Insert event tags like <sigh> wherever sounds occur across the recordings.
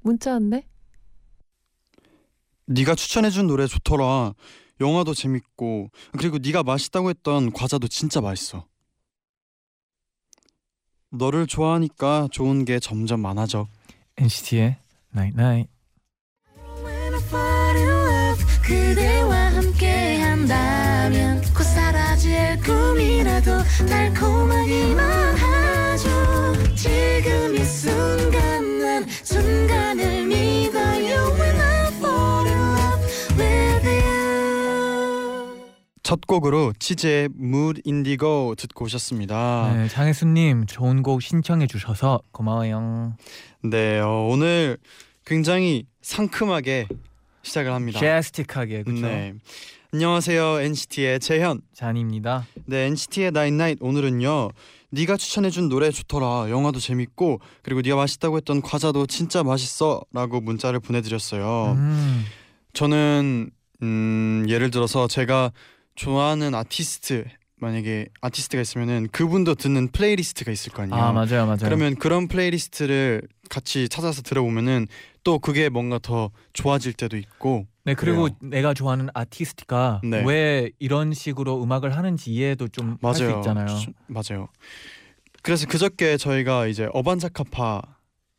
문자 왔네. 네가 추천해준 노래 좋더라. 영화도 재밌고 그리고 네가 맛있다고 했던 과자도 진짜 맛있어. 너를 좋아하니까 좋은 게 점점 많아져. NCT의 Night Night. 그대와 함께 한다면 곧 사라질 꿈이라도 달콤하기만 하죠 지금 이 순간 난 순간 첫 곡으로 치즈의 Mood Indigo 듣고 오셨습니다. 네, 장혜수님 좋은 곡 신청해 주셔서 고마워요. 네, 어, 오늘 굉장히 상큼하게 시작을 합니다. 제스틱하게 그렇죠. 네. 안녕하세요 NCT의 재현. 잔입니다. 네 NCT의 Night 오늘은요. 네가 추천해준 노래 좋더라. 영화도 재밌고 그리고 네가 맛있다고 했던 과자도 진짜 맛있어라고 문자를 보내드렸어요. 음, 저는 음, 예를 들어서 제가 좋아하는 아티스트 만약에 아티스트가 있으면은 그분도 듣는 playlist가 있을 거 아니에요. 아 맞아요 맞아요. 그러면 그런 playlist를 같이 찾아서 들어보면은 또 그게 뭔가 더 좋아질 때도 있고 네 그리고 그래요. 내가 좋아하는 아티스트가 네. 왜 이런 식으로 음악을 하는지 이해도 좀 할 수. 있잖아요. 주- 맞아요. 그래서 그저께 저희가 이제 어반자카파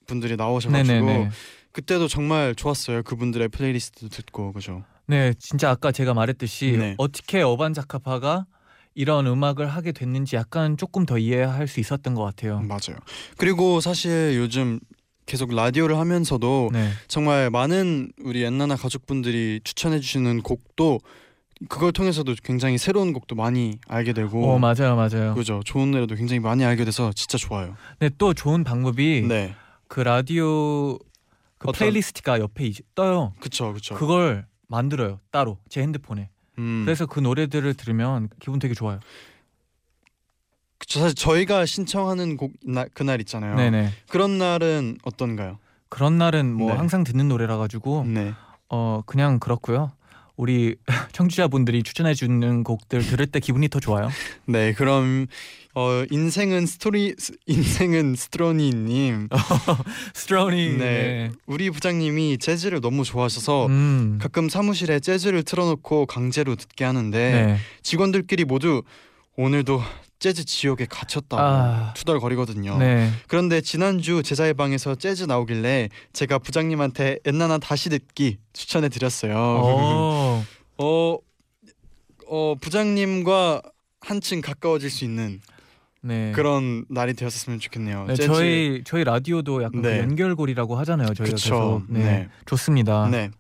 분들이 나오셔가지고 네네네. 그때도 정말 좋았어요. 그분들의 플레이리스트도 듣고 그죠. 네 진짜 아까 제가 말했듯이 네. 어떻게 어반자카파가 이런 음악을 하게 됐는지 약간 조금 더 이해할 수 있었던 것 같아요. 맞아요. 그리고 사실 요즘 계속 라디오를 하면서도 네. 정말 많은 우리 엔나나 가족분들이 추천해 주시는 곡도 그걸 통해서도 굉장히 새로운 곡도 많이 알게 되고 어 맞아요 맞아요. 그죠. 좋은 노래도 굉장히 많이 알게 돼서 진짜 좋아요. 네또 좋은 방법이 네. 그 라디오 그 어떤- playlist가 옆에 떠요. 그쵸 그쵸. 그걸 만들어요 따로 제 핸드폰에. 음. 그래서 그 노래들을 들으면 기분 되게 좋아요. 그쵸 사실 저희가 신청하는 곡 나, 그날 있잖아요. 네네. 그런 날은 어떤가요? 그런 날은 뭐 네. 항상 듣는 노래라 가지고 네. 어 그냥 그렇고요. 우리 <laughs> 청취자분들이 추천해 주는 곡들 들을 때 기분이 더 좋아요. <laughs> 네, 그럼 어 인생은 스토리 스- 인생은 스트로니님. <laughs> 스트로니. 네. 우리 부장님이 재즈를 너무 좋아하셔서 음. 가끔 사무실에 재즈를 틀어놓고 강제로 듣게 하는데 네. 직원들끼리 모두 오늘도 재즈 지옥에 갇혔다고 아. 투덜거리거든요. 네. 그런데 지난주 제자의 방에서 재즈 나오길래 제가 부장님한테 엔나나 다시 듣기 추천해 드렸어요. 어. <laughs> 어, 어 부장님과 한층 가까워질 수 있는 네. 그런 날이 되었으면 좋겠네요. 네, 저희 저희 라디오도 약간 네. 그 연결고리라고 하잖아요. 저희가 그쵸. 계속. 네. 네. 좋습니다. 네,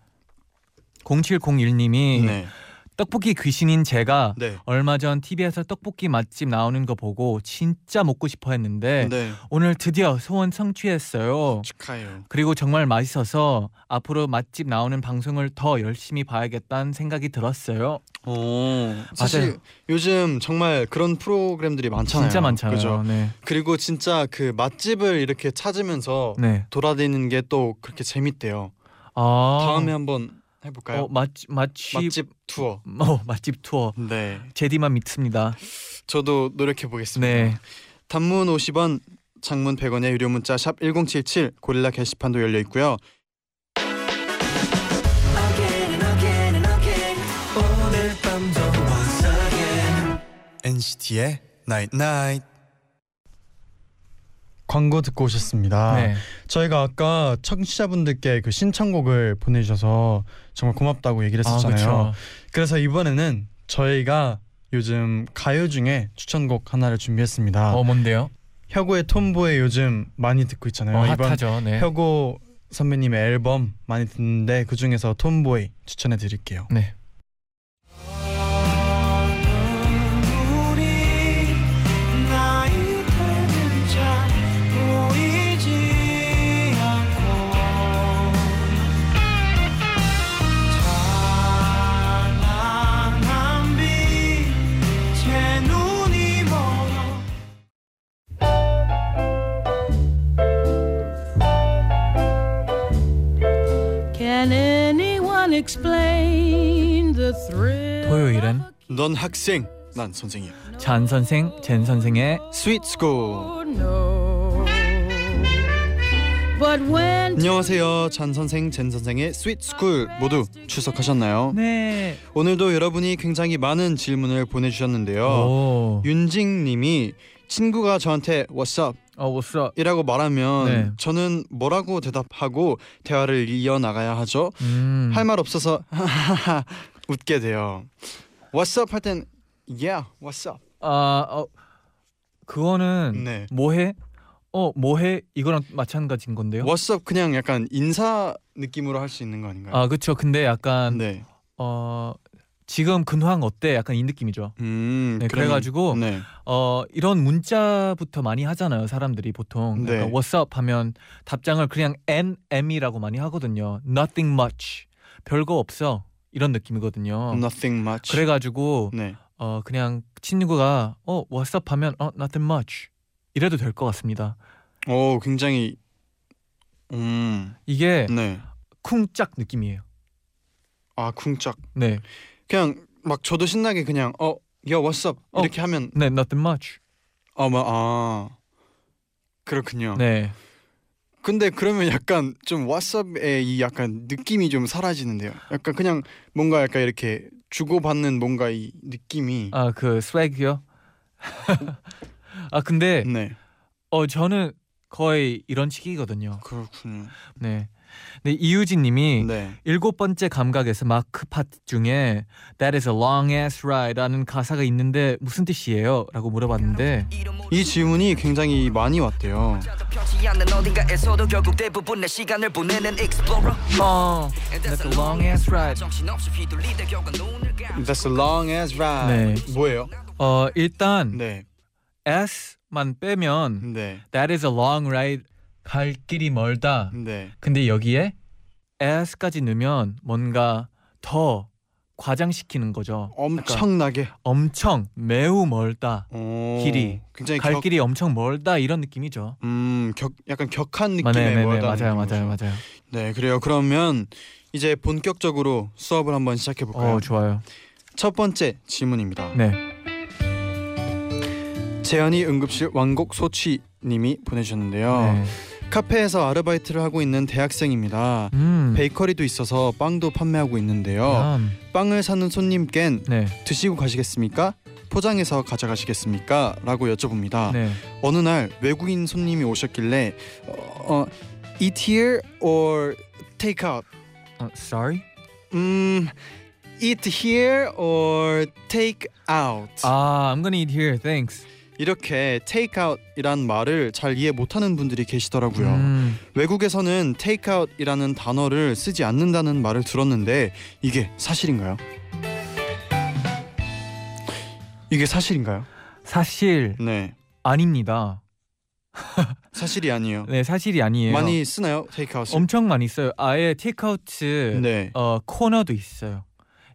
0701님이 네, 떡볶이 귀신인 제가 네, 얼마 전 TV에서 떡볶이 맛집 나오는 거 보고 진짜 먹고 싶어 했는데 네. 오늘 드디어 소원 성취했어요. 축하해요. 그리고 정말 맛있어서 앞으로 맛집 나오는 방송을 더 열심히 봐야겠다는 생각이 들었어요. 오, 사실 맞아요. 요즘 정말 그런 프로그램들이 많잖아요. 진짜 많잖아요. 그죠? 네. 그리고 진짜 그 맛집을 이렇게 찾으면서 네. 돌아다니는 게 또 그렇게 재밌대요. 아. 다음에 한번 해볼까요? 어, 맛집 맛집 맛집 투어. 어, 맛집 투어. 네, 제디만 믿습니다. 저도 노력해 보겠습니다. 네. 단문 50원, 장문 100원의 유료 문자 샵 #1077 고릴라 게시판도 열려 있고요. NCT의 Night Night. 광고 듣고 오셨습니다. 네. 저희가 아까 청취자분들께 그 신청곡을 보내주셔서 정말 고맙다고 얘기를 아, 했었잖아요. 그렇죠. 그래서 이번에는 저희가 요즘 가요 중에 추천곡 하나를 준비했습니다. 어, 뭔데요? 혁오의 톰보이 요즘 많이 듣고 있잖아요. 어, 이번 핫하죠. 네. 혁오 선배님의 앨범 많이 듣는데 그 중에서 톰보이 추천해 드릴게요. 네. Explain the thrill. 토요일엔 넌 학생, 난 선생이야. 쟌 선생, 잰 선생의 스윗 스쿨. No. But when 안녕하세요. 쟌 선생, 잰 선생의 스윗 스쿨 모두 출석하셨나요? 네. 오늘도 여러분이 굉장히 많은 질문을 보내주셨는데요. 오. 윤징 님이 친구가 저한테 What's up? 어, what's up? 이라고 말하면 네. 저는 뭐라고 대답하고 대화를 이어 나가야 하죠. 음. 할말 없어서 <laughs> 웃게 돼요. What's up 할 땐 Yeah, what's up? 아, 어, 그거는 네. 뭐해? 어, 뭐해? 이거랑 마찬가지인 건데요. What's up 그냥 약간 인사 느낌으로 할 수 있는 거 아닌가요? 아, 그렇죠. 근데 약간 네. 어, 지금 근황 어때? 약간 이 느낌이죠. 음, 네, 그러면- 그래가지고 네. 어, 이런 문자부터 많이 하잖아요. 사람들이 보통 네. 약간 What's up 하면 답장을 그냥 NM이라고 많이 하거든요. Nothing much. 별거 없어. 이런 느낌이거든요. Nothing much. 그래가지고 네. 어 그냥 친구가 어 What's up 하면 어 Nothing much 이래도 될 것 같습니다. 오, 굉장히 음. 이게 네. 쿵짝 느낌이에요. 아, 쿵짝. 네, 그냥 막 저도 신나게 그냥 어, 야, what's up? 어. 이렇게 하면 네, Nothing much. 어, 뭐 아. 그렇군요. 네, 근데 그러면 약간 좀 왓썹의 이 약간 느낌이 좀 사라지는데요. 약간 그냥 뭔가 약간 이렇게 주고받는 뭔가 이 느낌이 아 그 스웩이요. <laughs> 아 근데 네 어 저는 거의 이런 식이거든요. 그렇군요. 네, 네 이유진님이 네. 일곱 번째 감각에서 마크 파트 중에 That is a long ass ride라는 가사가 있는데 무슨 뜻이에요?라고 물어봤는데 이 질문이 굉장히 많이 왔대요. 어, That's a long ass ride. That's a long ass ride. 네. 뭐예요? 어 일단 네. S만 빼면 네. That is a long ride 갈 길이 멀다. 네. 근데 여기에 S까지 넣으면 뭔가 더 과장시키는 거죠. 엄청나게 엄청 매우 멀다. 오, 길이. 굉장히 갈 격, 길이 엄청 멀다 이런 느낌이죠. 음, 격 약간 격한 아, 느낌의 네네네 멀다는 맞아요 거죠. 맞아요 맞아요. 네, 그래요. 그러면 이제 본격적으로 수업을 한번 시작해 볼까요? 어 좋아요. 첫 번째 질문입니다. 네. 재현이 응급실 왕곡 소취 님이 보내주셨는데요. 네. 카페에서 아르바이트를 하고 있는 대학생입니다. 음. 베이커리도 있어서 빵도 판매하고 있는데요. 음. 빵을 사는 손님껜 네. 드시고 가시겠습니까? 포장해서 가져가시겠습니까? 라고 여쭤봅니다. 네. 어느 날 외국인 손님이 오셨길래 어, 어, eat here or take out? 어, sorry? 음, eat here or take out? 아, I'm gonna eat here. Thanks. 이렇게 take out이란 말을 잘 이해 못하는 분들이 계시더라고요. 음. 외국에서는 take out이라는 단어를 쓰지 않는다는 말을 들었는데 이게 사실인가요? 이게 사실인가요? 사실 네, 아닙니다. <laughs> 사실이 아니에요. 네, 사실이 아니에요. 많이 쓰나요? out을? 엄청 많이 써요. 아예 테이크아웃 네, 어 코너도 있어요.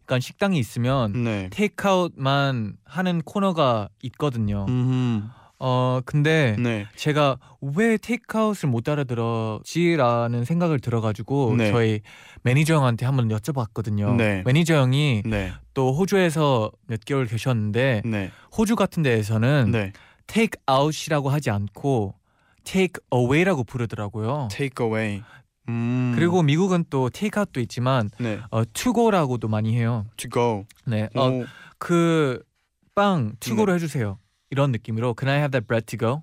그러니까 식당이 있으면 네. 테이크아웃만 하는 코너가 있거든요. 음, 어 근데 네, 제가 왜 테이크아웃을 못 알아들었지라는 생각을 들어가지고 네. 저희 매니저 형한테 한번 여쭤봤거든요. 네. 매니저 형이 네, 또 호주에서 몇 개월 계셨는데 네, 호주 같은 데에서는 네. out이라고 하지 않고 away라고 부르더라고요. away. 음, 그리고 미국은 또 take out도 있지만 네, 어, to go라고도 많이 해요. to go. 네, 오, 어, 그빵 to go로 네. 해주세요. 이런 느낌으로 Can I have that bread to go?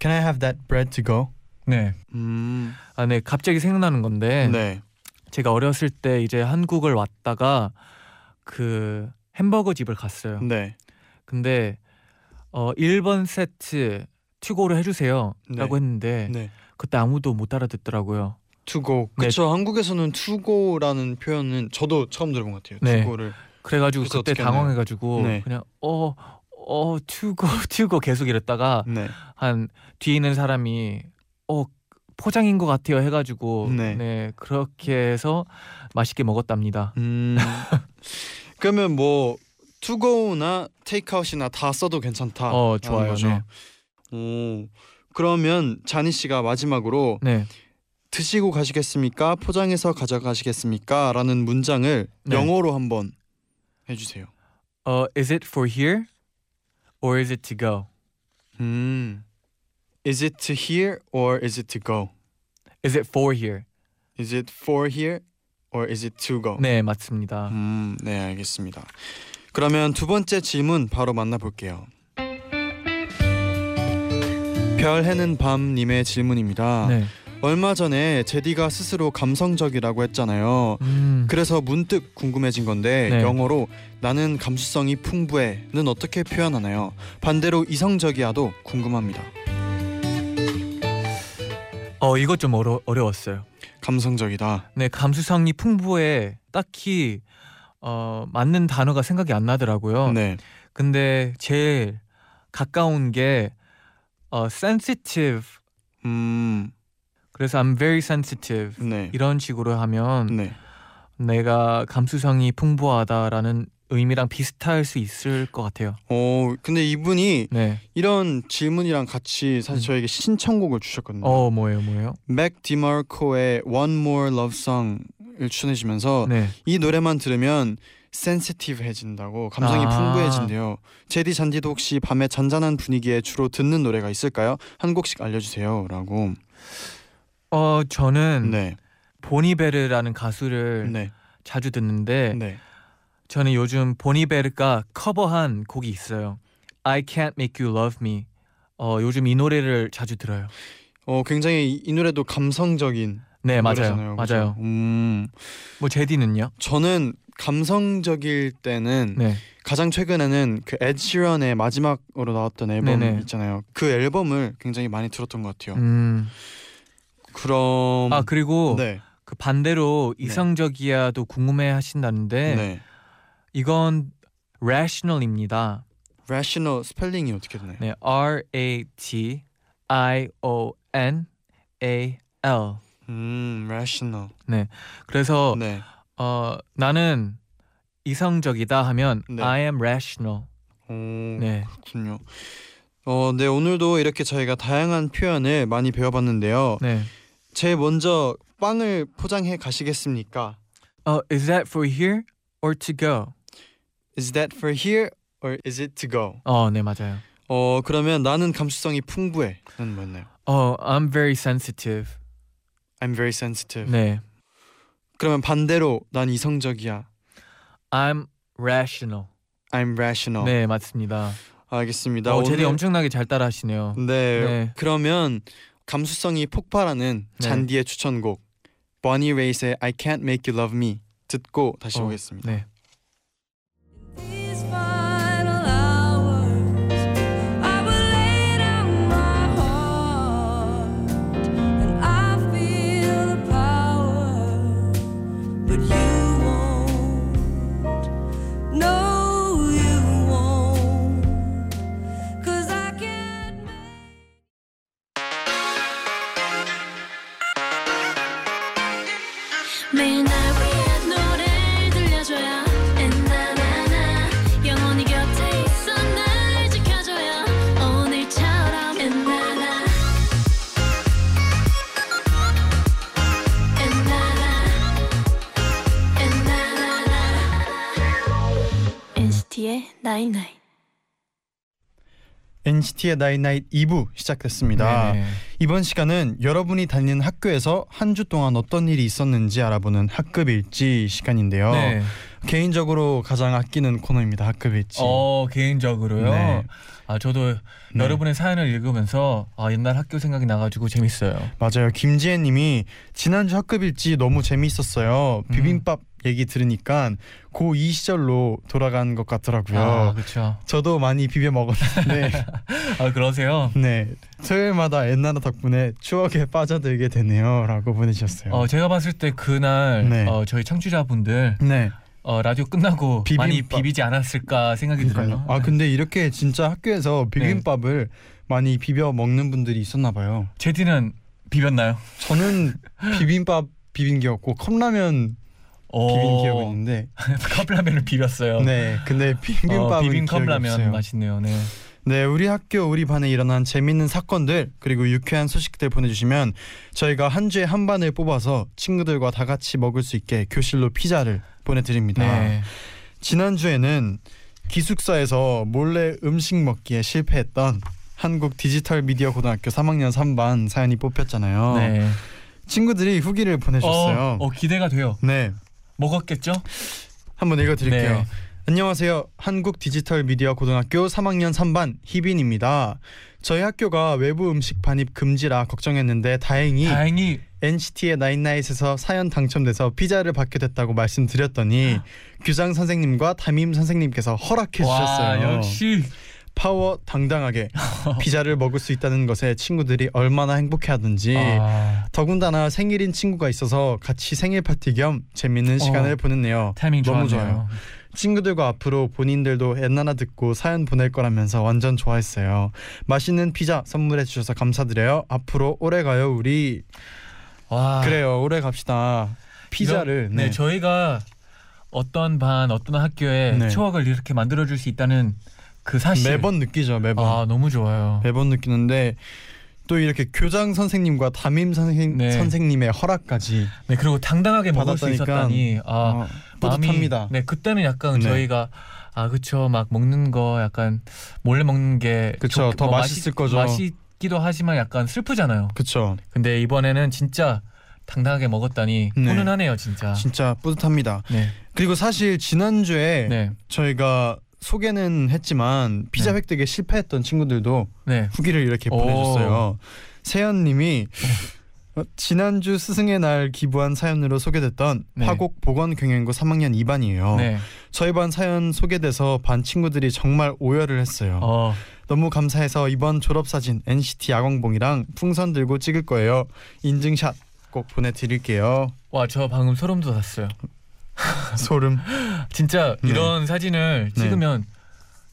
Can I have that bread to go? 네. 음, 아, 네, 갑자기 생각나는 건데 네, 제가 어렸을 때 이제 한국을 왔다가 그 햄버거 집을 갔어요. 네, 근데 어 1번 세트 투고를 해주세요라고 네. 했는데 네. 그때 아무도 못 알아듣더라고요. 네. 그렇죠. 한국에서는 go라는 표현은 저도 처음 들어본 것 같아요. 네. go를. 그래가지고 그때? 당황해가지고 네. 그냥 어어 투고 <laughs> 투고 계속 이랬다가 네. 한 뒤에 있는 사람이 어 포장인 것 같아요 해가지고 네. 네, 그렇게 해서 맛있게 먹었답니다. 음. <laughs> 그러면 뭐 take out이나 다 써도 괜찮다. 어 좋아요. 네. 오. 그러면 자니 씨가 마지막으로 네. 드시고 가시겠습니까? 포장해서 가져가시겠습니까? 라는 문장을 네. 영어로 한번 해주세요. 어, is it for here or is it to go? 음, is it to here or is it to go? Is it for here? Is it for here or is it to go? 네, 맞습니다. 음, 네 알겠습니다. 그러면 두 번째 질문 바로 만나볼게요. 별 해는 밤님의 질문입니다. 네. 얼마 전에 제디가 스스로 감성적이라고 했잖아요. 음. 그래서 문득 궁금해진 건데 네. 영어로 나는 감수성이 풍부해는 어떻게 표현하나요? 반대로 이성적이야도 궁금합니다. 어, 이것 좀 어려, 어려웠어요. 감성적이다. 네, 감수성이 풍부해. 딱히 어, 맞는 단어가 생각이 안 나더라고요. 네. 근데 제일 가까운 게 어, sensitive. 음. 그래서 I'm very sensitive. 네. 이런 식으로 하면 네. 내가 감수성이 풍부하다라는 의미랑 비슷할 수 있을 것 같아요. 어, 근데 이분이 네. 이런 질문이랑 같이 사실 음. 저에게 신청곡을 주셨거든요. 어, 뭐예요, 뭐예요? 맥 디마르코의 One More Love Song을 추천해 주면서 네. 이 노래만 들으면 센시티브해진다고 감성이 아. 풍부해진대요. 제디 잔디도 혹시 밤에 잔잔한 분위기에 주로 듣는 노래가 있을까요? 한 곡씩 알려주세요라고. 어, 저는 네, 보니베르라는 가수를 네, 자주 듣는데 네. 저는 요즘 보니베르가 커버한 곡이 있어요. I Can't Make You Love Me. 어, 요즘 이 노래를 자주 들어요. 어 굉장히 이, 이 노래도 감성적인 네, 맞아요. 노래잖아요. 그죠? 맞아요. 음, 뭐 제디는요? 저는 감성적일 때는 네. 가장 최근에는 그 에드 시런의 마지막으로 나왔던 앨범 네네. 있잖아요. 그 앨범을 굉장히 많이 들었던 것 같아요. 음. 그럼 아, 그리고 네, 그 반대로 이성적이야도 궁금해 하신다는데 네. 이건 rational입니다. rational 스펠링이 어떻게 되나요? 네, R A T I O N A L. 음, rational. 그래서 네. 어, 나는 이성적이다 하면 네. I am rational. 오, 네. 그렇군요. 어, 네 오늘도 이렇게 저희가 다양한 표현을 많이 배워봤는데요. 네. 제일 먼저 빵을 포장해 가시겠습니까? 어, is that for here or to go? Is that for here or is it to go? 어, 네, 맞아요. 어, 그러면 나는 감수성이 풍부해 는 뭐였나요? 어, I'm very sensitive. I'm very sensitive. 네. 그러면 반대로 난 이성적이야. I'm rational. I'm rational. 네, 맞습니다. 알겠습니다. 어, 제디 오늘- 엄청나게 잘 따라하시네요. 네. 네. 그러면 감수성이 폭발하는 네. 잔디의 추천곡 버니 레이스의 I Can't Make You Love Me 듣고 다시 어, 오겠습니다. 네. night night NCT의 night night 2부 시작됐습니다. 네. 이번 시간은 여러분이 다니는 학교에서 한 주 동안 어떤 일이 있었는지 알아보는 학급 일지 시간인데요. 네. 개인적으로 가장 아끼는 코너입니다. 학급 일지. 어, 개인적으로요. 네. 아, 저도 네. 여러분의 사연을 읽으면서 아, 옛날 학교 생각이 나가지고 재밌어요. 맞아요. 김지혜님이 지난주 학급 일지 너무 재미있었어요. 음. 비빔밥 얘기 들으니까 고2 시절로 돌아간 것 같더라고요. 아, 그렇죠. 저도 많이 비벼 먹었는데 <laughs> 아, 그러세요? 네 토요일마다 옛날 덕분에 추억에 빠져들게 되네요라고 보내주셨어요. 어, 제가 봤을 때 그날 네. 어, 저희 청취자분들 네. 어, 라디오 끝나고 많이 비빔밥. 비비지 않았을까 생각이 그러니까요. 들어요. 아 근데 이렇게 진짜 학교에서 비빔밥을 많이 비벼 먹는 분들이 있었나 봐요. 제디는 비볐나요? 저는 비빔밥 비빈 게 없고 컵라면 어, 비빈 기억은 있는데 <laughs> 컵라면을 비볐어요. 네 근데 비빔밥은 어, 비빔 기억이 컵라면 없어요. 맛있네요. 네. 네, 우리 학교 우리 반에 일어난 재밌는 사건들 그리고 유쾌한 소식들 보내주시면 저희가 한 주에 한 반을 뽑아서 친구들과 다 같이 먹을 수 있게 교실로 피자를 보내드립니다. 네. 지난 주에는 기숙사에서 몰래 음식 먹기에 실패했던 한국 디지털 미디어 고등학교 3학년 3반 사연이 뽑혔잖아요. 네. 친구들이 후기를 보내주셨어요. 어, 어, 기대가 돼요. 네, 먹었겠죠? 한번 읽어드릴게요. 네. 안녕하세요. 한국 디지털 미디어 고등학교 3학년 3반 희빈입니다. 저희 학교가 외부 음식 반입 금지라 걱정했는데 다행히 다행히 NCT의 나인나잇에서 사연 당첨돼서 피자를 받게 됐다고 말씀드렸더니 규장 선생님과 담임 선생님께서 허락해 와, 주셨어요. 역시 파워 당당하게 <laughs> 피자를 먹을 수 있다는 것에 친구들이 얼마나 행복해하든지 아, 더군다나 생일인 친구가 있어서 같이 생일 파티 겸 재밌는 시간을 어, 보냈네요. 타이밍 너무 좋았네요. 좋아요. 친구들과 앞으로 본인들도 엔나나 듣고 사연 보낼 거라면서 완전 좋아했어요. 맛있는 피자 선물해 주셔서 감사드려요. 앞으로 오래 가요 우리. 와, 그래요 오래 갑시다. 피자를 이런- 네. 저희가 어떤 반 어떤 학교에 네. 추억을 이렇게 만들어 줄 수 있다는 그 사실 매번 느끼죠 매번 아 너무 좋아요. 매번 느끼는데 또 이렇게 교장 선생님과 담임 선생 네. 선생님의 허락까지 네 그리고 당당하게 먹을 수 있었다니 아 어, 뿌듯합니다. 마음이- 네 그때는 약간 네. 저희가 아 그쵸 막 먹는 거 약간 몰래 먹는 게 그쵸, 좋- 더 뭐 맛있을 맛있- 거죠. 맛있기도 하지만 약간 슬프잖아요. 그쵸 근데 이번에는 진짜 당당하게 먹었다니 네. 훈훈하네요 진짜. 진짜 뿌듯합니다. 네, 그리고 사실 지난 주에 네, 저희가 소개는 했지만 피자 네. 획득에 실패했던 친구들도 네. 후기를 이렇게 오. 보내줬어요. 세연님이 어, 지난주 스승의 날 기부한 사연으로 소개됐던 네. 화곡 보건경영고 3학년 2반이에요. 네. 저희 반 사연 소개돼서 반 친구들이 정말 오열을 했어요. 어, 너무 감사해서 이번 졸업 사진 NCT 야광봉이랑 풍선 들고 찍을 거예요. 인증샷 꼭 보내드릴게요. 와 저 방금 소름 돋았어요. <laughs> 소름. 진짜 네. 이런 사진을 네. 찍으면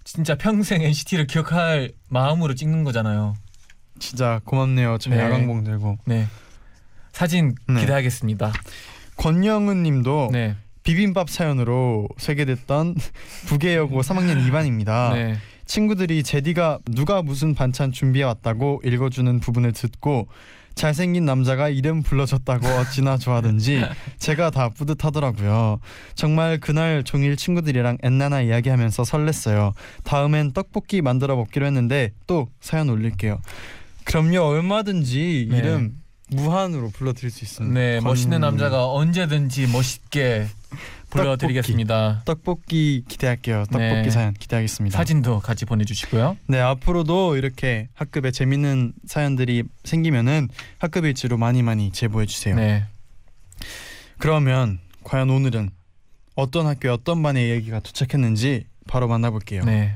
진짜 평생 NCT를 기억할 마음으로 찍는 거잖아요. 진짜 고맙네요. 저희 네. 야광봉 들고. 네. 사진 네. 기대하겠습니다. 권영은님도 네. 비빔밥 사연으로 소개됐던 <laughs> 부계여고 3학년 2반입니다. 네. 친구들이 제디가 누가 무슨 반찬 준비해 왔다고 읽어주는 부분을 듣고 잘생긴 남자가 이름 불러줬다고 어찌나 좋아하든지 제가 다 뿌듯하더라고요. 정말 그날 종일 친구들이랑 엔나나 이야기하면서 설렜어요. 다음엔 떡볶이 만들어 먹기로 했는데 또 사연 올릴게요. 그럼요 얼마든지 네. 이름 무한으로 불러드릴 수 있습니다. 네, 권- 멋있는 남자가 언제든지 멋있게 불러드리겠습니다. 떡볶이 기대할게요. 떡볶이 네. 사연 기대하겠습니다. 사진도 같이 보내주시고요. 네 앞으로도 이렇게 학급에 재밌는 사연들이 생기면은 학급 일지로 많이 많이 제보해 주세요. 네. 그러면 과연 오늘은 어떤 학교에 어떤 반의 얘기가 도착했는지 바로 만나볼게요. 네.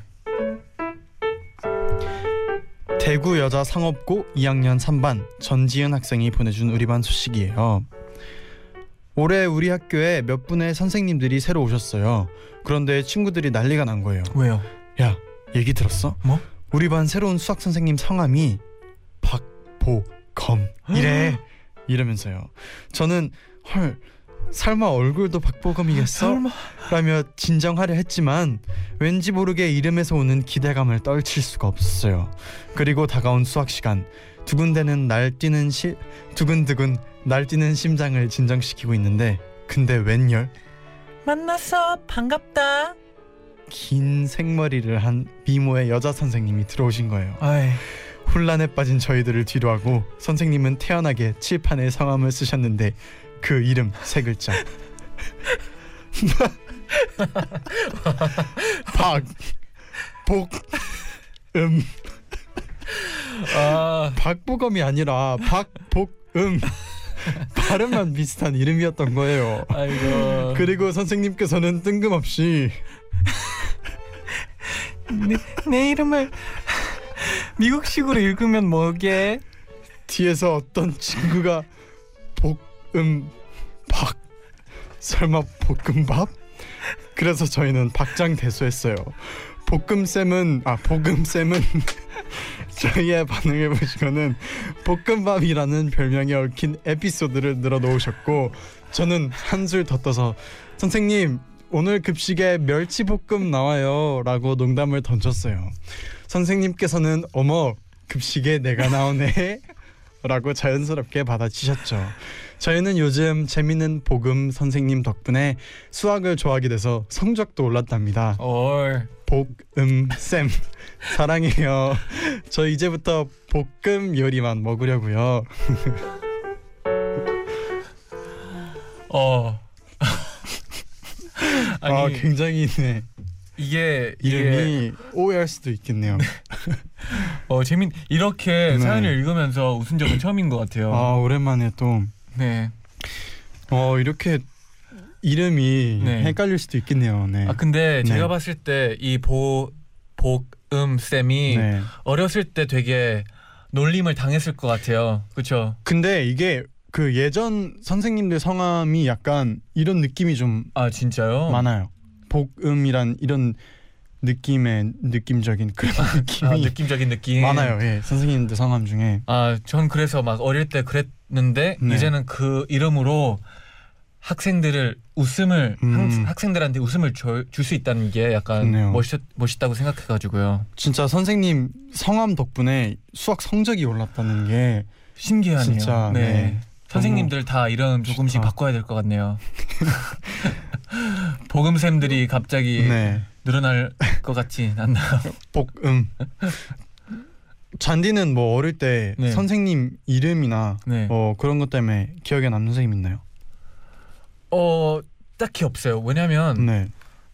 대구 여자 상업고 2학년 3반 전지은 학생이 보내준 우리 반 소식이에요. 올해 우리 학교에 몇 분의 선생님들이 새로 오셨어요. 그런데 친구들이 난리가 난 거예요. 왜요? 야 얘기 들었어? 뭐? 우리 반 새로운 수학 선생님 성함이 박보검이래 이러면서요. 저는 헐 설마 얼굴도 박보검이겠어? 설마. 라며 진정하려 했지만 왠지 모르게 이름에서 오는 기대감을 떨칠 수가 없었어요. 그리고 다가온 수학 시간 두근대는 날뛰는 시 두근두근 날뛰는 심장을 진정시키고 있는데 근데 웬열 만났어. 반갑다. 긴 생머리를 한 미모의 여자 선생님이 들어오신 거예요. 아이. 혼란에 빠진 저희들을 뒤로하고 선생님은 태연하게 칠판에 성함을 쓰셨는데 그 이름 세 글자. <laughs> 박, 복, 음. 아. 박보검이 아니라 박복음. <laughs> 발음만 비슷한 이름이었던 거예요. 아이고. 그리고 선생님께서는 뜬금없이 내, 내 이름을 미국식으로 읽으면 뭐게? 뒤에서 어떤 친구가 볶음 박 설마 볶음밥? 그래서 저희는 박장대소했어요. 볶음쌤은 아 볶음쌤은 저희의 반응을 보시고는 볶음밥이라는 별명에 얽힌 에피소드를 늘어 놓으셨고 저는 한술 더 떠서 선생님 오늘 급식에 멸치볶음 나와요 라고 농담을 던졌어요. 선생님께서는 어머 급식에 내가 나오네 라고 자연스럽게 받아치셨죠. 저희는 요즘 재밌는 복음 선생님 덕분에 수학을 좋아하게 돼서 성적도 올랐답니다. 올. 복음 쌤 <laughs> 사랑해요. 저 이제부터 볶음 요리만 먹으려고요. 어. 아니 아 굉장히 네. 이게 이름이 오해할 수도 있겠네요. <laughs> 어 재민 이렇게 네. 사연을 읽으면서 웃은 적은 처음인 것 같아요. 아 오랜만에 또 네. 어 이렇게 이름이 네. 헷갈릴 수도 있겠네요. 네. 아 근데 네. 제가 봤을 때 이 보 복음 쌤이 네. 어렸을 때 되게 놀림을 당했을 것 같아요. 그렇죠? 근데 이게 그 예전 선생님들 성함이 약간 이런 느낌이 좀 아 진짜요? 많아요. 복음이란 이런 느낌의 느낌적인 그런 느낌이 아, 느낌적인 느낌 많아요. 예, 선생님들 성함 중에 아, 전 그래서 막 어릴 때 그랬는데 네. 이제는 그 이름으로 학생들을 웃음을 음. 학- 학생들한테 웃음을 줄 수 있다는 게 약간 좋네요. 멋있 멋있다고 생각해가지고요. 진짜 선생님 성함 덕분에 수학 성적이 올랐다는 게 신기하네요. 진짜, 네. 네. 선생님들 다 이름 조금씩. 바꿔야 될 것 같네요. <laughs> 복음쌤들이 갑자기 네. 늘어날 것 같지 않나요? 복음. 잔디는 뭐 어릴 때 네. 선생님 이름이나 네. 뭐 그런 것 때문에 기억에 남는 선생님 있나요? 어 딱히 없어요. 왜냐면 네.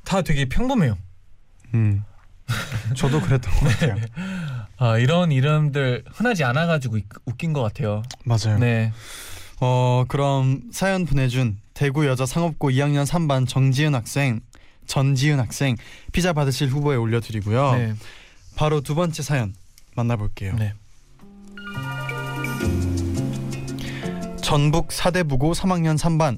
다 되게 평범해요. 음. 저도 그랬던 것 <laughs> 같아요. 아, 이런 이름들 흔하지 않아가지고 이- 웃긴 것 같아요. 맞아요. 네. 어 그럼 사연 보내준 대구 여자 상업고 2학년 3반 정지은 학생, 전지은 학생 피자 받으실 후보에 올려드리고요. 네. 바로 두 번째 사연 만나볼게요. 네. 전북 사대부고 3학년 3반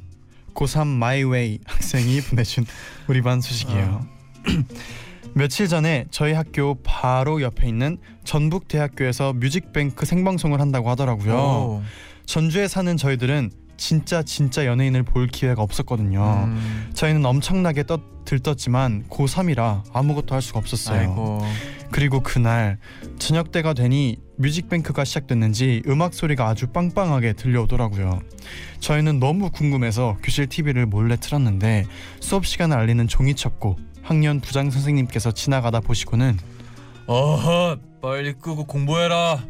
고3 마이웨이 학생이 <laughs> 보내준 우리 반 소식이에요. <clears throat> 며칠 전에 저희 학교 바로 옆에 있는 전북대학교에서 뮤직뱅크 생방송을 한다고 하더라고요. 오. 전주에 사는 저희들은 진짜 진짜 연예인을 볼 기회가 없었거든요. 음. 저희는 엄청나게 떠, 들떴지만 고3이라 아무것도 할 수가 없었어요. 아이고. 그리고 그날 저녁 때가 되니 뮤직뱅크가 시작됐는지 음악 소리가 아주 빵빵하게 들려오더라고요. 저희는 너무 궁금해서 교실 TV를 몰래 틀었는데 수업 시간을 알리는 종이 쳤고 학년 부장 선생님께서 지나가다 보시고는 어허 빨리 끄고 공부해라.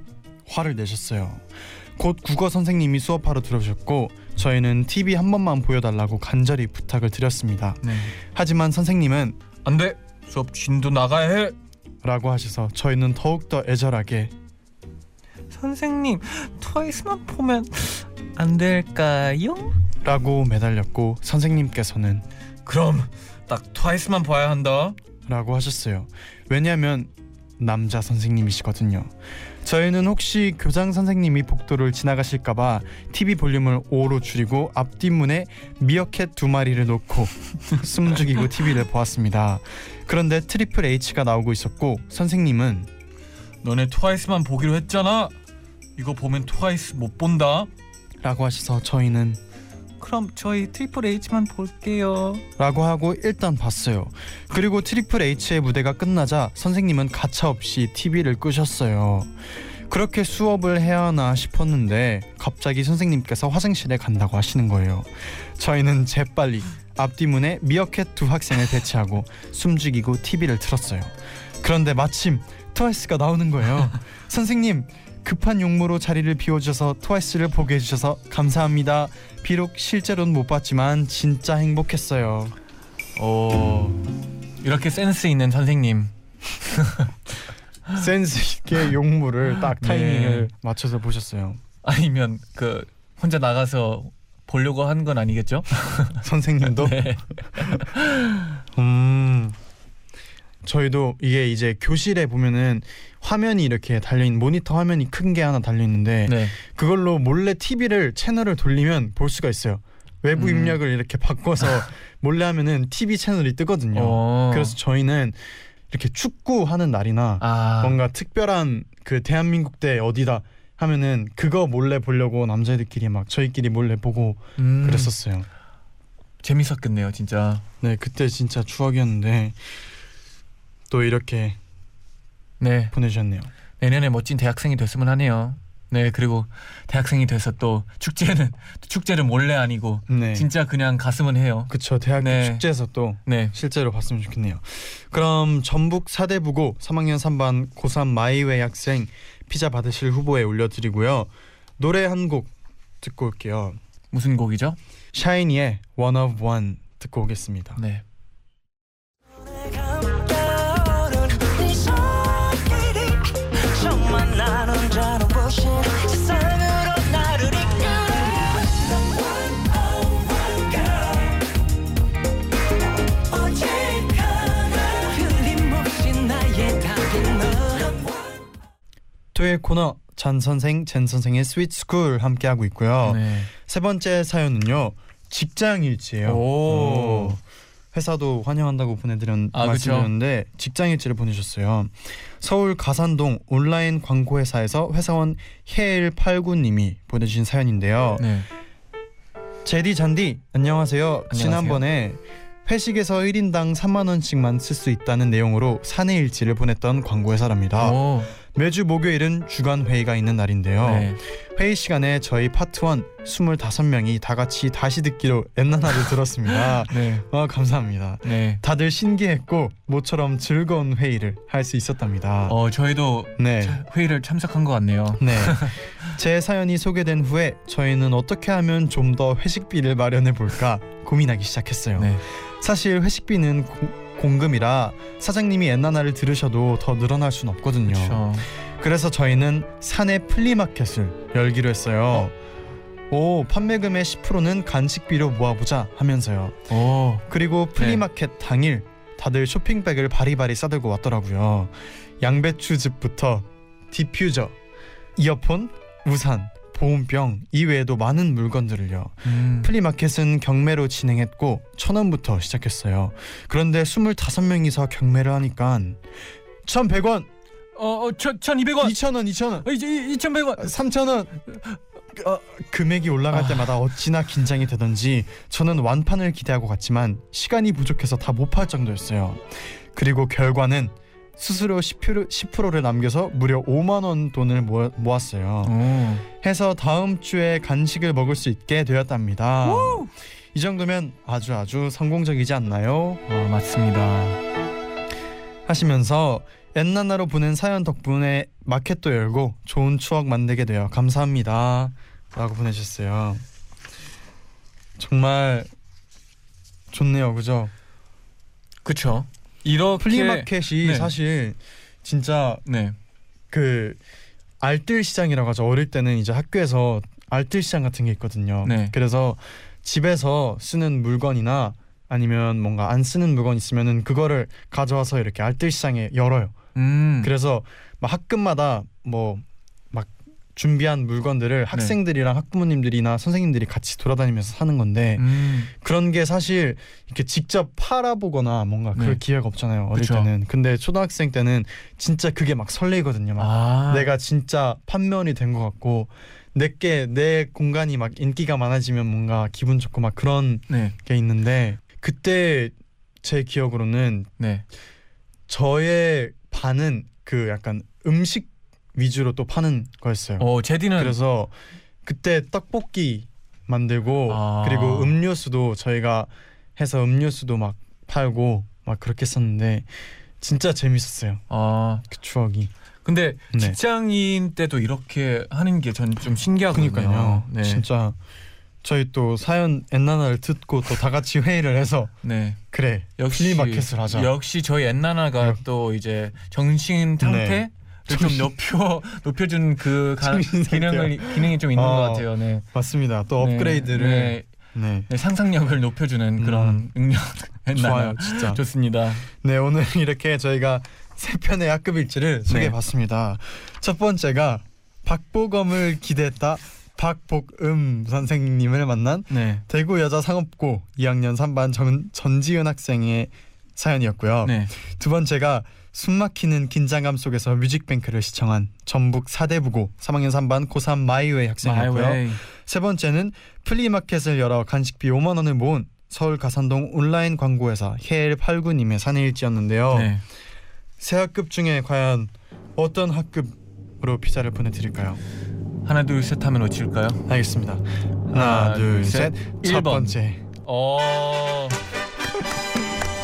화를 내셨어요. 곧 국어 선생님이 수업하러 들어오셨고 저희는 TV 한 번만 보여달라고 간절히 부탁을 드렸습니다. 네. 하지만 선생님은 안 돼 수업 진도 나가야 해. 라고 하셔서 저희는 더욱더 애절하게 선생님 트와이스만 보면 안 될까요? 라고 매달렸고 선생님께서는 그럼 딱 트와이스만 봐야 한다. 라고 하셨어요. 왜냐하면 남자 선생님이시거든요. 저희는 혹시 교장 선생님이 복도를 지나가실까봐 TV 볼륨을 5로 줄이고 앞뒷문에 미어캣 두 마리를 놓고 <laughs> 숨죽이고 TV를 보았습니다. 그런데 트리플 H가 나오고 있었고 선생님은 너네 트와이스만 보기로 했잖아. 이거 보면 트와이스 못 본다. 라고 하셔서 저희는 그럼 저희 트리플 H만 볼게요. 라고 하고 일단 봤어요. 그리고 트리플 H의 무대가 끝나자 선생님은 가차없이 TV를 끄셨어요. 그렇게 수업을 해야 하나 싶었는데 갑자기 선생님께서 화장실에 간다고 하시는 거예요. 저희는 재빨리 앞뒤문에 미어캣 두 학생을 배치하고 숨죽이고 TV를 틀었어요. 그런데 마침 트와이스가 나오는 거예요. 선생님 급한 용무로 자리를 비워주셔서 트와이스를 보게 해주셔서 감사합니다. 비록 실제로는 못 봤지만 진짜 행복했어요. 오 이렇게 센스 있는 선생님. <laughs> 센스 있게 용무를 딱 네. 타이밍을 맞춰서 보셨어요. 아니면 그 혼자 나가서 보려고 한 건 아니겠죠? 선생님도. <laughs> 네. 음. 저희도 이게 이제 교실에 보면은 화면이 이렇게 달려 있는 모니터 화면이 큰 게 하나 달려 있는데 네. 그걸로 몰래 TV를 채널을 돌리면 볼 수가 있어요. 외부 음. 입력을 이렇게 바꿔서 <laughs> 몰래 하면은 TV 채널이 뜨거든요. 어. 그래서 저희는 이렇게 축구 하는 날이나 아 뭔가 특별한 그 대한민국 대 어디다 하면은 그거 몰래 보려고 남자애들끼리 막 저희끼리 몰래 보고 음, 그랬었어요. 재밌었겠네요, 진짜. 네 그때 진짜 추억이었는데 또 이렇게 네. 보내주셨네요. 내년에 멋진 대학생이 됐으면 하네요. 네, 그리고 대학생이 돼서 또 축제는 또 축제를 몰래 아니고 네. 진짜 그냥 갔으면 해요. 그쵸 대학교 네. 축제에서 또 네. 실제로 봤으면 좋겠네요. 그럼 전북 사대부고 3학년 3반 고3 마이웨이 학생 피자 받으실 후보에 올려드리고요. 노래 한 곡 듣고 올게요. 무슨 곡이죠? 샤이니의 One of One 듣고 오겠습니다. 네. 네 세상으로 나를 이끌어 토요일 코너 쟌 선생, 잰 선생의 Sweet School 함께 하고 있고요. 네. 세 번째 사연은요. 직장 일지예요. 오. 오. 회사도 환영한다고 보내드렸 아, 말씀드렸는데 직장 일지를 보내셨어요. 서울 가산동 온라인 광고 회사에서 회사원 해일 89님이 보내주신 사연인데요. 네. 제디 잔디 안녕하세요. 안녕하세요. 지난번에 회식에서 1인당 3만 원씩만 쓸 수 있다는 내용으로 사내 일지를 보냈던 광고 회사랍니다. 오. 매주 목요일은 주간 회의가 있는 날인데요. 네. 회의 시간에 저희 파트 1 25명이 다 같이 다시 듣기로 엔나나를 <laughs> 들었습니다. 네. 아, 감사합니다. 네. 다들 신기했고 모처럼 즐거운 회의를 할 수 있었답니다. 어, 저희도 네. 차- 회의를 참석한 것 같네요. 네. <laughs> 제 사연이 소개된 후에 저희는 어떻게 하면 좀 더 회식비를 마련해 볼까 고민하기 시작했어요. 네. 사실 회식비는 고- 공금이라 사장님이 엔나나를 들으셔도 더 늘어날 순 없거든요. 그렇죠. 그래서 저희는 사내 flea market을 열기로 했어요. 오 판매금의 10%는 간식비로 모아보자 하면서요. 오. 그리고 flea market 당일 다들 쇼핑백을 바리바리 싸들고 왔더라고요. 양배추즙부터 디퓨저, 이어폰, 우산, 보온병 이외에도 많은 물건들을요. 음. flea market은 경매로 진행했고 천 원부터 시작했어요. 그런데 25명이서 경매를 하니까 1,100원, 어, 어, 천, 1,200원. 2,000원, 2,000원, 어, 이제 2,100원. 3,000원. 어, 금액이 올라갈 아. 때마다 어찌나 긴장이 되던지 저는 완판을 기대하고 갔지만 시간이 부족해서 다 못 팔 정도였어요. 그리고 결과는 수수료 10%, 10%를 남겨서 무려 5만 원 돈을 모았어요. 오. 해서 다음 주에 간식을 먹을 수 있게 되었답니다. 이 정도면 아주 아주 성공적이지 않나요? 어, 맞습니다. 하시면서 엔나나로 보낸 사연 덕분에 마켓도 열고 좋은 추억 만들게 되어 감사합니다. 라고 보내주셨어요. 정말 좋네요, 그죠? 그렇죠. 이렇게 플리마켓이 네. 사실 진짜 네. 그 알뜰 시장이라고 하죠. 어릴 때는 이제 학교에서 알뜰 시장 같은 게 있거든요. 네. 그래서 집에서 쓰는 물건이나 아니면 뭔가 안 쓰는 물건 있으면은 그거를 가져와서 이렇게 알뜰 시장에 열어요. 음. 그래서 막 학급마다 뭐막 준비한 물건들을 네. 학생들이랑 학부모님들이나 선생님들이 같이 돌아다니면서 사는 건데 음. 그런 게 사실 이렇게 직접 팔아보거나 뭔가 그럴 네. 기회가 없잖아요 어릴 그쵸. 때는 근데 초등학생 때는 진짜 그게 막 설레거든요 막 아. 내가 진짜 판면이 된 것 같고 내게 내 공간이 막 인기가 많아지면 뭔가 기분 좋고 막 그런 네. 게 있는데 그때 제 기억으로는 네. 저의 반은 그 약간 음식 위주로 또 파는 거였어요. 어, 제디는 그래서 그때 떡볶이 만들고 아. 그리고 음료수도 저희가 해서 음료수도 막 팔고 막 그렇게 했었는데 진짜 재밌었어요. 아, 그 추억이. 근데 네. 직장인 때도 이렇게 하는 게 전 좀 신기하거든요. 그러니까요. 네. 진짜 저희 또 사연 엔나나를 듣고 또 다 같이 회의를 해서 네. 그래 역시 플리마켓을 하자. 역시 저희 엔나나가 역- 또 이제 정신 상태를 네. 좀 높여 높여준 그 가. 기능을 기능이 좀 있는 어, 것 같아요. 네. 맞습니다. 또 네, 업그레이드를 네, 네. 네, 상상력을 높여주는 그런 음. 능력 좋아요, 진짜. 좋습니다. 네 오늘 <laughs> 이렇게 저희가 세 편의 학급 일지를 네. 소개해봤습니다. 첫 번째가 박보검을 기대했다 박복음 선생님을 만난 네. 대구 여자 상업고 2학년 3반 전, 전지은 학생의 사연이었고요. 네. 두 번째가 숨막히는 긴장감 속에서 뮤직뱅크를 시청한 전북 사대부고 3학년 3반 고3 My Way 학생이었고요. My Way. 세 번째는 flea market을 열어 간식비 5만 원을 모은 서울 가산동 온라인 광고회사 해일89님의 사내일지였는데요. 네. 세 학급 중에 과연 어떤 학급으로 피자를 보내드릴까요? 하나 둘 셋 하면 어칠까요? 알겠습니다. 하나, 하나, 둘, 둘, 셋. 셋. 일첫 번. 번째 어.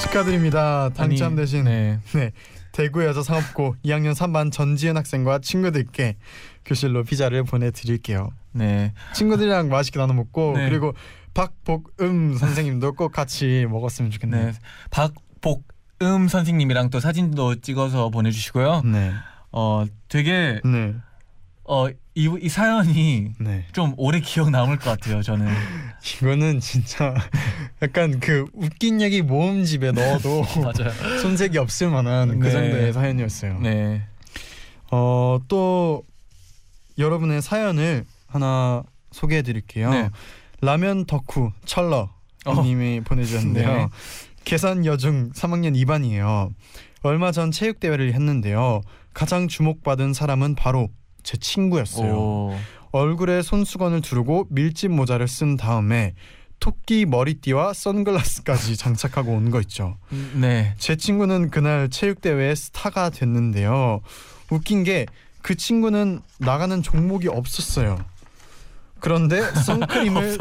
축하드립니다. 당첨되신 네. 네, 대구 여자상업고 2학년 3반 전지현 학생과 친구들께 교실로 피자를 보내드릴게요. 네. 친구들이랑 맛있게 나눠 먹고 네. 그리고 박복음 선생님도 꼭 같이 먹었으면 좋겠네요. 네. 박복음 선생님이랑 또 사진도 찍어서 보내주시고요. 네, 어 되게 네, 어이 이 사연이 네. 좀 오래 기억 남을 것 같아요. 저는. <laughs> 이거는 진짜 약간 그 웃긴 얘기 모음집에 넣어도 <laughs> 맞아요. 손색이 없을 만한 그 네. 정도의 사연이었어요. 네. 어, 또 여러분의 사연을 하나 소개해 드릴게요. 네. 라면 덕후 철러 어. 님이 보내주셨는데요. <laughs> 네. 계산 여중 3학년 2반이에요. 얼마 전 체육 대회를 했는데요. 가장 주목받은 사람은 바로 제 친구였어요. 오. 얼굴에 손수건을 두르고 밀짚 모자를 쓴 다음에 토끼 머리띠와 선글라스까지 장착하고 온 거 있죠. 네. 제 친구는 그날 체육 대회의 스타가 됐는데요. 웃긴 게 그 친구는 나가는 종목이 없었어요. 그런데 <laughs> 선크림을.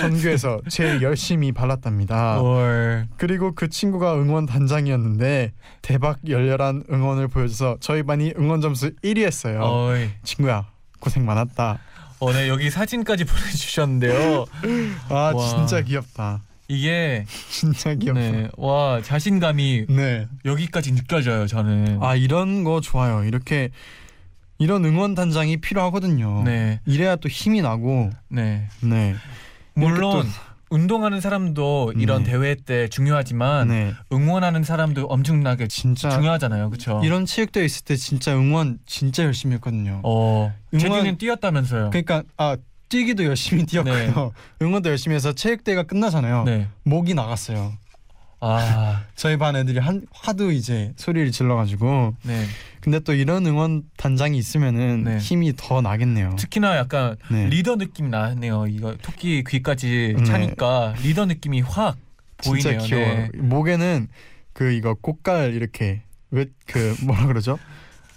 전교에서 제일 열심히 발랐답니다. 올. 그리고 그 친구가 응원 단장이었는데 대박 열렬한 응원을 보여줘서 저희 반이 응원 점수 1위 했어요. 어이. 친구야 고생 많았다. 어, 네 여기 사진까지 <laughs> 보내주셨는데요. <laughs> 아 와. 진짜 귀엽다. 이게 진짜 귀엽다. 네. 네, 와 자신감이 여기까지 느껴져요. 저는. 아 이런 거 좋아요. 이렇게 이런 응원 단장이 필요하거든요. 네, 이래야 또 힘이 나고. 네. 네. 물론 운동하는 사람도 이런 네. 대회 때 또, 중요하지만 네. 응원하는 사람도 엄청나게 진짜 중요하잖아요, 그렇죠? 이런 체육대회 있을 때 진짜 응원 진짜 열심히 했거든요. 어, 응원- 뛰었다면서요? 그러니까 아 뛰기도 열심히 뛰었고요. <laughs> 응원도 열심히 해서 체육대회가 끝나잖아요. 네. 목이 나갔어요. 아, <laughs> 저희 반 애들이 한 하도 이제 소리를 질러가지고 네. 근데 또 이런 응원 단장이 있으면은 네. 힘이 더 나겠네요. 특히나 약간 네. 리더 느낌 나네요. 이거 토끼 귀까지 네. 차니까 리더 느낌이 확 진짜 보이네요. 귀여워. 네. 목에는 그 이거 고깔 이렇게 왜 그 뭐라 그러죠?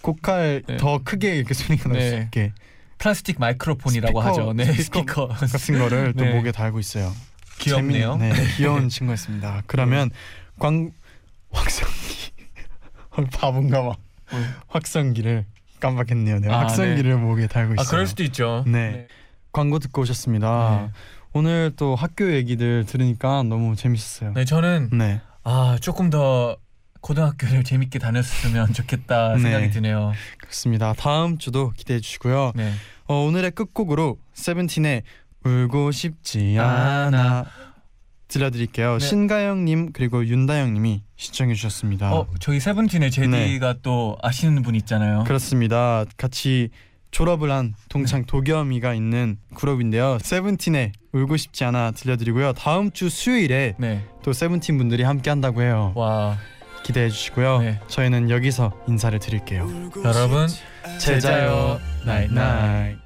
고깔 네. 더 크게 이렇게 소리가 날수 네. 있게 플라스틱 마이크로폰이라고 스피커, 하죠. 네, 스피커 스피커. 같은 거를 또 <laughs> 네. 목에 달고 있어요. 귀엽네요. 재미- 네, 귀여운 친구였습니다. 그러면 광 <laughs> 확성기 <laughs> 바본가 봐. 확성기를 깜빡했네요. 내가 아, 확성기를 목에 달고 있어요. 아, 그럴 수도 있죠. 네. 광고 듣고 오셨습니다. 네. 오늘 또 학교 얘기들 들으니까 너무 재밌었어요. 네, 저는 네. 아 조금 더 고등학교를 재밌게 다녔으면 좋겠다 생각이 네. 드네요. 그렇습니다. 다음 주도 기대해 주시고요. 네. 어, 오늘의 끝곡으로 세븐틴의 울고 싶지 않아 들려드릴게요. 네. 신가영님 그리고 윤다영님이 시청해 주셨습니다. 어 저희 세븐틴의 제디가 또 아시는 분 있잖아요. 네. 그렇습니다. 같이 졸업을 한 동창 도겸이가 있는 그룹인데요. 세븐틴의 울고 싶지 않아 들려드리고요. 다음 주 수요일에 네. 또 세븐틴 분들이 함께 한다고 해요. 와 기대해 주시고요. 네. 저희는 여기서 인사를 드릴게요. 여러분 제자요 나잇나잇